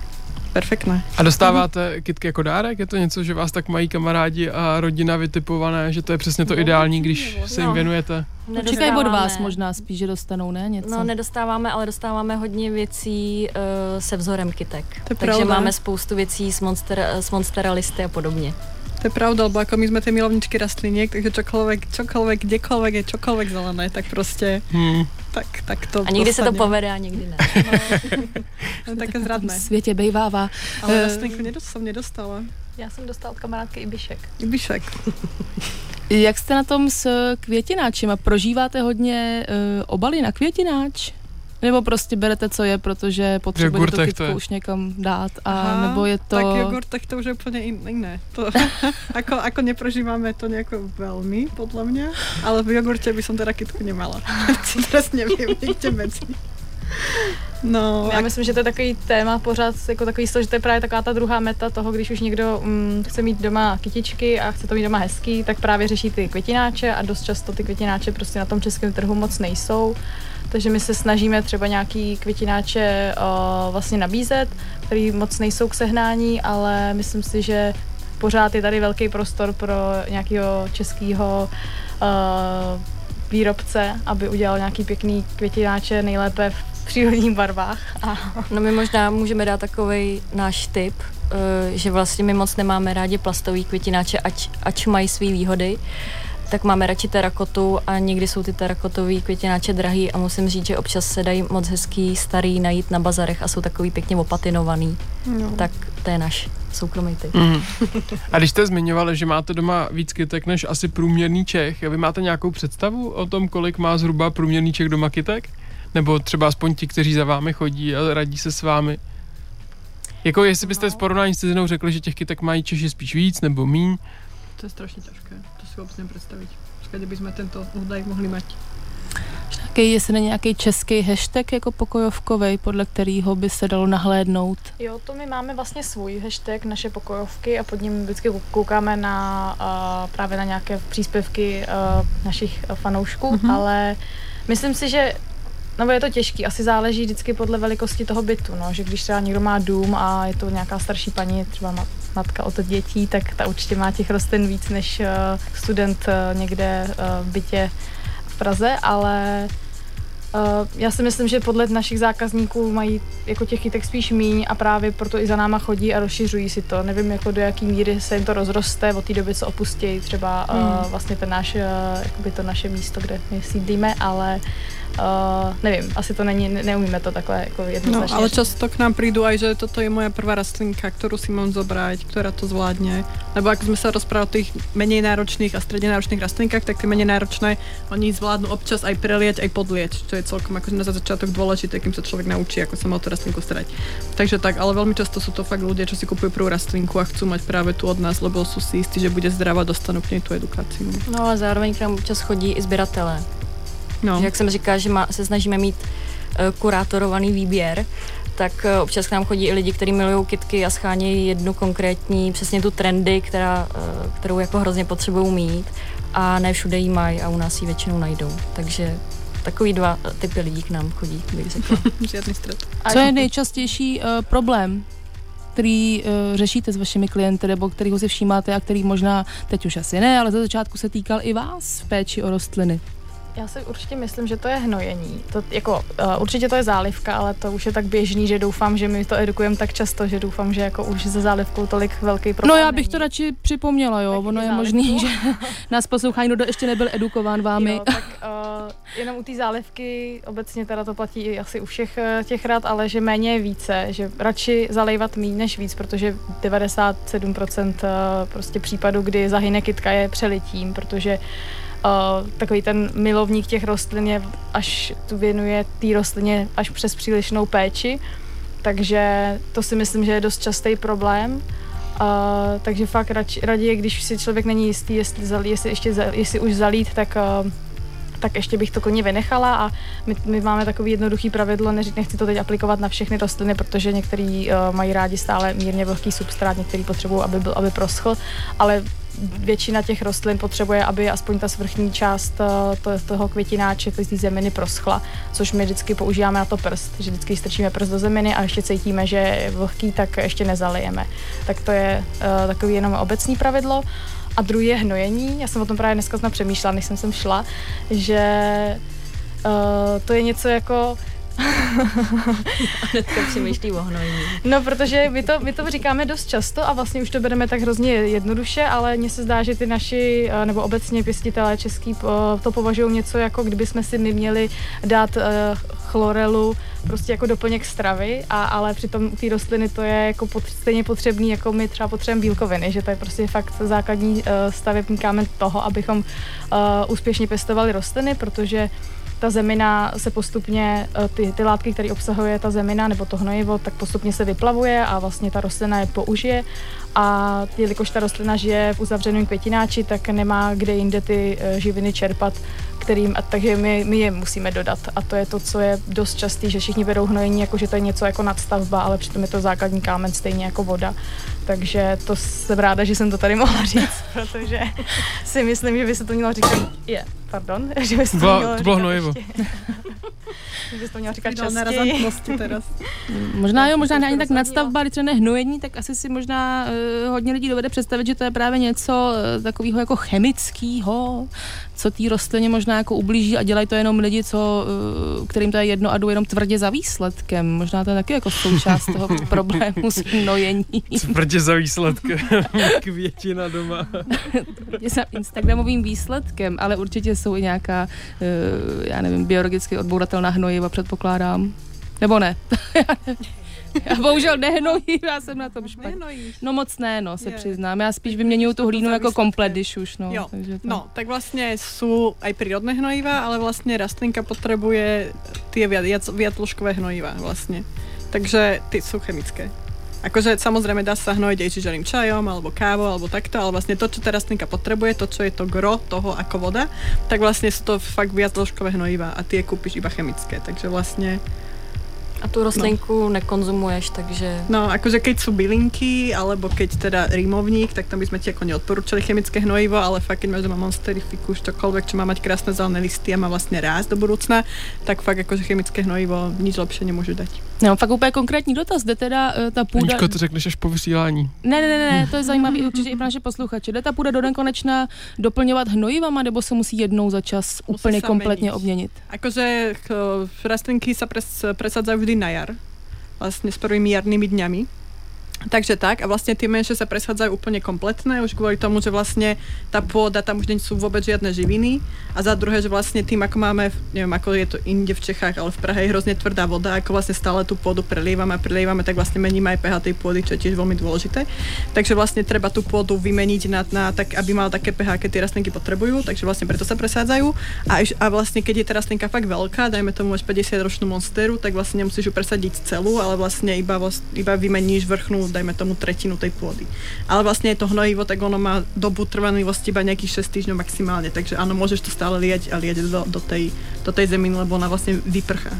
Perfektné. A dostáváte kitky jako dárek? Je to něco, že vás tak mají kamarádi a rodina vytipované, že to je přesně to ideální, když se jim No. věnujete? Čekají od vás možná spíš, že dostanou, ne? Něco. No, nedostáváme, ale dostáváme hodně věcí uh, se vzorem kytek. To je Takže pravda. máme spoustu věcí s, monster, s monsteralisty a podobně. To je pravda, lebo ako my sme tie milovničky rastliniek, takže čokoľvek, čokoľvek, kdekoľvek je čokoľvek zelené, tak prostě, Hmm. Tak, tak to A někdy se to povede a někdy ne. To je také V zradné. světě bejvává. Ale Eh, rastlinku nedos, som nedostala. Já jsem dostala od kamarádky Ibišek. Ibišek. Jak jste na tom s květináčem? A prožíváte hodně uh, obaly na květináč? Nebo prostě berete, co je, protože potřebujete tu to kytku už někam dát? A Aha, nebo je to... Tak jogurtech to už je úplne in, iné. To, ako, ako neprožívame to nejako veľmi, podľa mňa, ale v jogurte by som teda kytku nemala. Teraz neviem, niekde medzi. No, Já myslím, že to je takový téma pořád, jako takový styl, že to je právě taková ta druhá meta toho, když už někdo mm, chce mít doma kytičky a chce to mít doma hezký, tak právě řeší ty květináče a dost často ty květináče prostě na tom českém trhu moc nejsou. Takže my se snažíme třeba nějaký květináče uh, vlastně nabízet, který moc nejsou k sehnání, ale myslím si, že pořád je tady velký prostor pro nějakého českého uh, výrobce, aby udělal nějaký pěkný květináče, nejlépe v přírodních barvách. A No my možná můžeme dát takový náš tip, eh, že vlastně my moc nemáme rádi plastový květináče, ač, ač mají své výhody, tak máme radši terakotu a někdy jsou ty terakotový květináče drahý a musím říct, že občas se dají moc hezký starý najít na bazarech a jsou takový pěkně opatinovaný. No. Tak to je náš soukromý tip. Mm. A když jste zmiňovali, že máte doma víc kytek než asi průměrný Čech, vy máte nějakou představu o tom, kolik má zhruba průměrný Čech doma kytek? Nebo třeba aspoň ti, kteří za vámi chodí a radí se s vámi? Jako jestli byste v porovnání s cizinou řekli, že těch kytek mají Češi spíš víc nebo míň, To je strašně těžké, to si vůbec nevím představit. Kde bychom tento údaj mohli mít. Nějaký, jestli není nějaký český hashtag jako pokojovkovej, podle kterého by se dalo nahlédnout. Jo, to my máme vlastně svůj hashtag, naše pokojovky a pod ním vždycky koukáme na uh, právě na nějaké příspěvky uh, našich fanoušků, Mhm. mm-hmm. ale myslím si, že No je to těžký, asi záleží vždycky podle velikosti toho bytu, no, že když třeba někdo má dům a je to nějaká starší paní, třeba ma- matka od dětí, tak ta určitě má těch rostlin víc než uh, student uh, někde uh, v bytě v Praze, ale já si myslím, že podle našich zákazníků mají jako těch kytek spíš míň a právě proto i za náma chodí a rozšiřují si to. Nevím, jako do jaký míry se jim to rozroste od té doby, co opustí třeba uh, Hmm. vlastně ten náš, uh, jakoby to naše místo, kde my sídlíme, ale uh, nevím, asi to není, ne, neumíme to takhle jako No, jednoznačně. ale říct. často k nám prídu aj, že toto je moja prvá rastlinka, ktorú si mám zobrať, ktorá to zvládne. Lebo ak sme sa rozprávali o tých menej náročných a stredne náročných rastlinkách, tak tie menej náročné, oni zvládnu občas aj prelieť, aj podlieť, čo je celkom akože na začiatok dôležité, kým sa človek naučí, ako sa má o tú rastlinku starať. Takže tak, ale veľmi často sú to fakt ľudia, čo si kupujú prvú rastlinku a chcú mať práve tu od nás, lebo sú si istí, že bude zdravá, dostanú k nej tú edukáciu. No, No a zároveň k nám občas chodí i sběratelé. No. Že Jak jsem říkala, že má, se snažíme mít uh, kurátorovaný výběr, tak uh, občas k nám chodí i lidi, kteří milují kitky a schánějí jednu konkrétní, přesně tu trendy, která, uh, kterou jako hrozně potřebují mít a ne všude jí mají a u nás ji většinou najdou. Takže takový dva typy lidí k nám chodí, bych řekla. Žiadny stret. A Co je nejčastější uh, problém, který uh, řešíte s vašimi klienty, nebo kterýho si všímáte a který možná teď už asi ne, ale za začátku se týkal i vás v péči o rostliny? Já si určitě myslím, že to je hnojení. To, jako, uh, určitě to je zálivka, ale to už je tak běžný, že doufám, že my to edukujeme tak často, že doufám, že jako už se zálivkou tolik velký No problém já bych není. to radši připomněla, jo, Tak ono je zálivku. možný, že nás poslouchá někdo, kdo ještě nebyl edukován vámi. Jo, tak uh, jenom u té zálivky, obecně teda to platí i asi u všech eh, těch rad, ale že méně je více, že radši zalejvat méně než víc, protože 97% eh, prostě případů, kdy zahyne kytka je přelitím, protože Takový ten milovník těch rostlin je až tu věnuje té rostlině až přes přílišnou péči, takže to si myslím, že je dost častý problém. Uh, takže fakt radši, raději, když si člověk není jistý, jestli, zalí, jestli, ještě, jestli už zalít, tak uh, tak ještě bych to klidně vynechala. A my, my máme takový jednoduchý pravidlo, neři- nechci to teď aplikovat na všechny rostliny, protože některý uh, mají rádi stále mírně vlhký substrát, některý potřebují, aby, byl, aby proschl, ale většina těch rostlin potřebuje, aby aspoň ta svrchní část to, toho květináče, té zeminy proschla, což my vždycky používáme na to prst, že vždycky strčíme prst do zeminy a ještě cítíme, že je vlhký, tak ještě nezalijeme. Tak to je uh, takový jenom obecný pravidlo. A druhý je hnojení. Já jsem o tom právě dneska přemýšlela, než jsem sem šla, že uh, to je něco jako Hnedka přemýšlí o hnojení. No, protože my to, my to říkáme dost často a vlastně už to bereme tak hrozně jednoduše, ale mně se zdá, že ty naši, eh, nebo obecně pěstitelé český to považují něco jako, kdyby jsme si my měli dát eh, chlorelu prostě jako doplněk stravy, a, ale přitom u té rostliny to je jako pot, stejně potřebný, jako my třeba potřebujeme bílkoviny, že to je prostě fakt základní eh, stavební kámen toho, abychom úspěšně pěstovali rostliny, protože ta zemina se postupně, eh, ty, ty látky, které obsahuje ta zemina nebo to hnojivo, tak postupně se vyplavuje a vlastně ta rostlina je použije a jelikož ta rostlina žije v uzavřeném květináči, tak nemá kde jinde ty eh, živiny čerpat, kterým, a takže my, my je musíme dodat a to je to, co je dost častý, že všichni berou hnojení, jako že to je něco jako nadstavba, ale přitom je to základní kámen stejně jako voda. Takže to jsem ráda, že jsem to tady mohla říct, protože si myslím, že by se to mělo říkat, je, pardon, že by se to Byla- mělo to bylo hnojivo. Bys to měla říkat častěji. teraz. Možná jo, možná ne ani tak nadstavba, když to ne hnojení, tak asi si možná uh, hodně lidí dovede představit, že to je právě něco uh, takového jako chemického, co té rostlině možná jako ublíží a dělají to jenom lidi, co, uh, kterým to je jedno a jdou jenom tvrdě za výsledkem. Možná to je taky jako součást toho problému s hnojení. Tvrdě za výsledky. Květina doma. Je za Instagramovým výsledkem, ale určitě jsou i nějaká, uh, já nevím, biologicky odbouratelná hnojiva, předpokládám. Nebo ne? já bohužel nehnojím, já jsem na tom špatně. No moc ne, no, se Je. přiznám. Já spíš vyměňuju tu hlínu jako komplet, když už, no. Jo, takže to... No, tak vlastne sú aj prírodné hnojiva, ale vlastne rastlinka viac, viac, viacložkové hnojiva vlastne. Takže ty sú chemické. Akože samozrejme dá sa hnojiť aj čiželým čajom, alebo kávou, alebo takto, ale vlastne to, čo tá rastlinka potrebuje, to, čo je to gro toho ako voda, tak vlastne sú to fakt viacložkové hnojiva a tie kúpiš iba chemické. Takže vlastne A tu rostlinku nekonzumuješ, takže No, akože keď sú bylinky, alebo keď teda rímovník, tak tam by sme ti ako neodporúčali chemické hnojivo, ale fakt, keď máš doma monsterifiku, čokoľvek, čo má mať krásne zelené listy a má vlastne rásť do budúcna, tak fakt akože chemické hnojivo nič lepšie nemôžu dať. No, fakt úplně konkrétní dotaz. Jde teda uh, ta půda... Aničko, to řekneš až po vysílání. Ne, ne, ne, ne, to je zajímavý určitě i pro naše posluchače. Jde ta půda do nekonečna doplňovat hnojivama, nebo se musí jednou za čas Musí úplně kompletně meniť. obměnit? Akože ch- rastlinky sa pres, presadzajú vždy na jar, vlastne s prvými jarnými dňami. Takže tak a vlastne tie menšie sa presadzajú úplne kompletné, už kvôli tomu, že vlastne tá pôda, tam už nie sú vôbec žiadne živiny a za druhé, že vlastne tým, ako máme, neviem, ako je to inde v Čechách, ale v Prahe je hrozne tvrdá voda, ako vlastne stále tú pôdu prelievame a prelievame, tak vlastne meníme aj pH tej pôdy, čo je tiež veľmi dôležité. Takže vlastne treba tú pôdu vymeniť na, na tak, aby mala také pH, aké tie rastlinky potrebujú, takže vlastne preto sa presádzajú. A, a vlastne keď je tá rastlinka fakt veľká, dajme tomu až 50 ročnú monsteru, tak vlastne nemusíš ju presadiť celú, ale vlastne iba, iba vymeníš vrchnú, dajme tomu tretinu tej pôdy. Ale vlastne je to hnojivo, tak ono má dobu trvanlivosti iba nejakých 6 týždňov maximálne, takže áno, môžeš to stále liať a liať do, do, tej, do tej zeminy, lebo ona vlastne vyprchá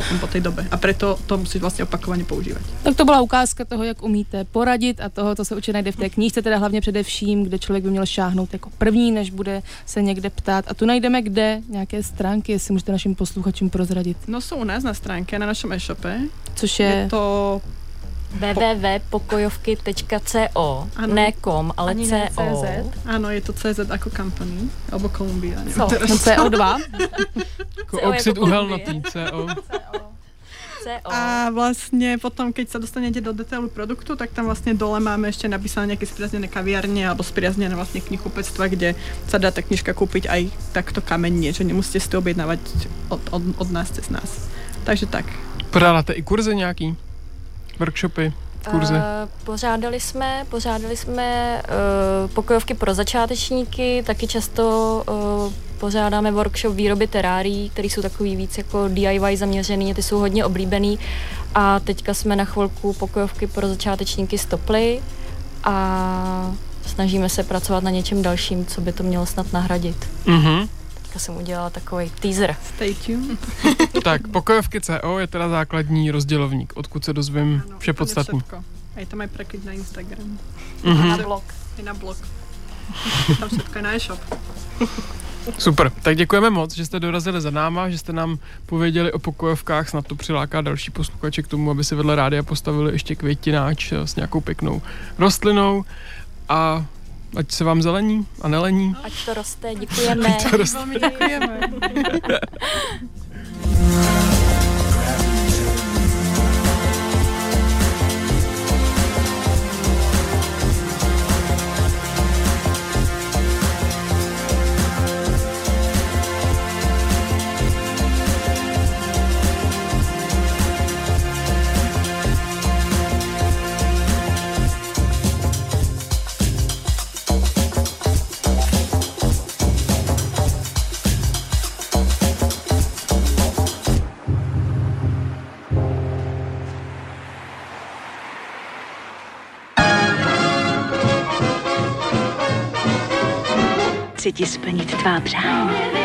potom po tej dobe. A preto to musíš vlastne opakovane používať. Tak to byla ukázka toho, jak umíte poradit a toho, co se určitě najde v té knížce, teda hlavně především, kde člověk by měl šáhnout jako první, než bude se někde ptát. A tu najdeme kde? Nějaké stránky, jestli můžete našim posluchačům prozradit. No sú u nás na stránke, na našom e-shope. Což Je je... to www.pokojovky.co Ano. Ne com, ale Ani ne CO. CZ. Áno, je to CZ ako company, alebo Columbia. Co? No CO2? Jako CO oxid jako uhelnatý, CO. CO. A vlastne potom, keď sa dostanete do detailu produktu, tak tam vlastne dole máme ešte napísané nejaké spriaznené kaviarne alebo spriaznené vlastne knihkupectva, kde sa dá tá knižka kúpiť aj takto kamenne, že nemusíte si to objednávať od, od, od nás cez nás. Takže tak. Pořádáte i kurzy nějaký? Workshopy, kurzy? Uh, pořádali jsme, pořádali jsme uh, pokojovky pro začátečníky, taky často uh, pořádáme workshop výroby terárií, který jsou takový víc jako DIY zaměřený, ty jsou hodně oblíbený a teďka jsme na chvilku pokojovky pro začátečníky stopli a snažíme se pracovat na něčem dalším, co by to mělo snad nahradit. Mhm. Teďka jsem udělala takový teaser. Stay tuned. Tak, pokojovky CO je teda základní rozdělovník, odkud se dozvím Áno, vše podstatné. A je tam aj preklik na Instagram. Mhm. Na blog. Aj na blog. Tam všetko je na e-shop. Super, tak děkujeme moc, že jste dorazili za náma, že jste nám pověděli o pokojovkách, snad to přiláká další posluchače k tomu, aby si vedle rádia postavili ještě květináč s nějakou pěknou rostlinou a ať se vám zelení a nelení. Ať to roste, děkujeme. Ať to roste. Veľmi ďakujeme. Chci ti splnit tvá přání.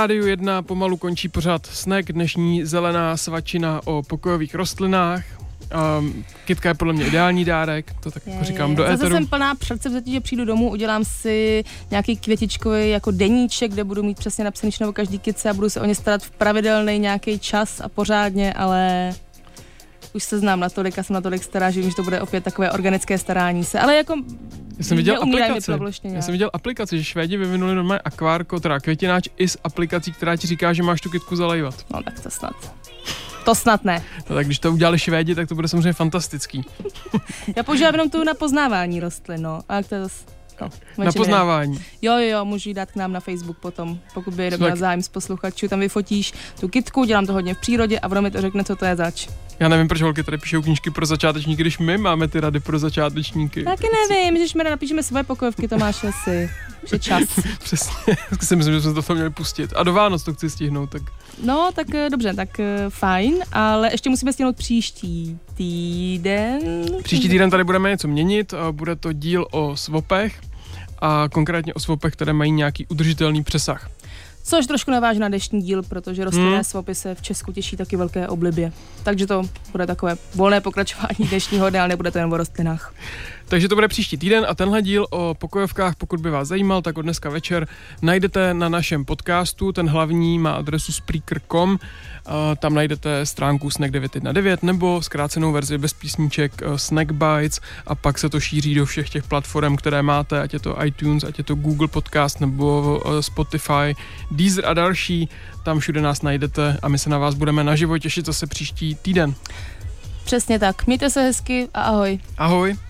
Rádiu 1 pomalu končí pořád snack, dnešní zelená svačina o pokojových rostlinách. Um, kytka je podle mě ideální dárek, to tak jako říkám do Zase éteru. jsem plná předsevzetí, že přijdu domů, udělám si nějaký květičkový jako deníček, kde budu mít přesně napsaný o každý kytce a budu se o ně starat v pravidelný nějaký čas a pořádně, ale už se znám natolik a jsem natolik stará, že vím, že to bude opět takové organické starání se. Ale jako Já jsem viděl aplikaci. Já nějak. jsem viděl aplikaci, že Švédi vyvinuli normálně akvárko, teda květináč i s aplikací, která ti říká, že máš tu kytku zalejvat. No tak to snad. To snad ne. No, tak když to udělali Švédi, tak to bude samozřejmě fantastický. Já používám jenom tu na poznávání rostlin, no. A jak to je zas, no, Na poznávání. Jo, jo, jo, můžu ji dát k nám na Facebook potom, pokud by měl zájem z posluchačů. Tam vyfotíš tu kitku, dělám to hodně v přírodě a ono mi to řekne, co to je zač. Já nevím, proč holky tady píšou knížky pro začátečníky, když my máme ty rady pro začátečníky. Taky nevím, že mi napíšeme svoje pokojovky, to máš asi. Že čas. Přesně, si myslím, že jsme to tam měli pustit. A do Vánoc to chci stihnout, tak No, tak eh, dobře, tak eh, fajn, ale ještě musíme stihnout příští týden. Příští týden tady budeme něco měnit, a bude to díl o svopech a konkrétně o svopech, které mají nějaký udržitelný přesah. Což trošku naváže na dnešní díl, protože rostlinné Hmm. svopy se v Česku těší taky velké oblibě. Takže to bude takové volné pokračování dnešního dne, ale nebude to jen o rostlinách. Takže to bude příští týden a tenhle díl o pokojovkách, pokud by vás zajímal, tak od dneska večer najdete na našem podcastu. Ten hlavní má adresu spreaker.com, a tam najdete stránku Snack 919 nebo zkrácenou verzi bez písniček eh, Snack Bites a pak se to šíří do všech těch platform, které máte, ať je to iTunes, ať je to Google Podcast nebo eh, Spotify, Deezer a další. Tam všude nás najdete a my se na vás budeme naživo těšit zase příští týden. Přesně tak. Mějte se hezky a ahoj. Ahoj!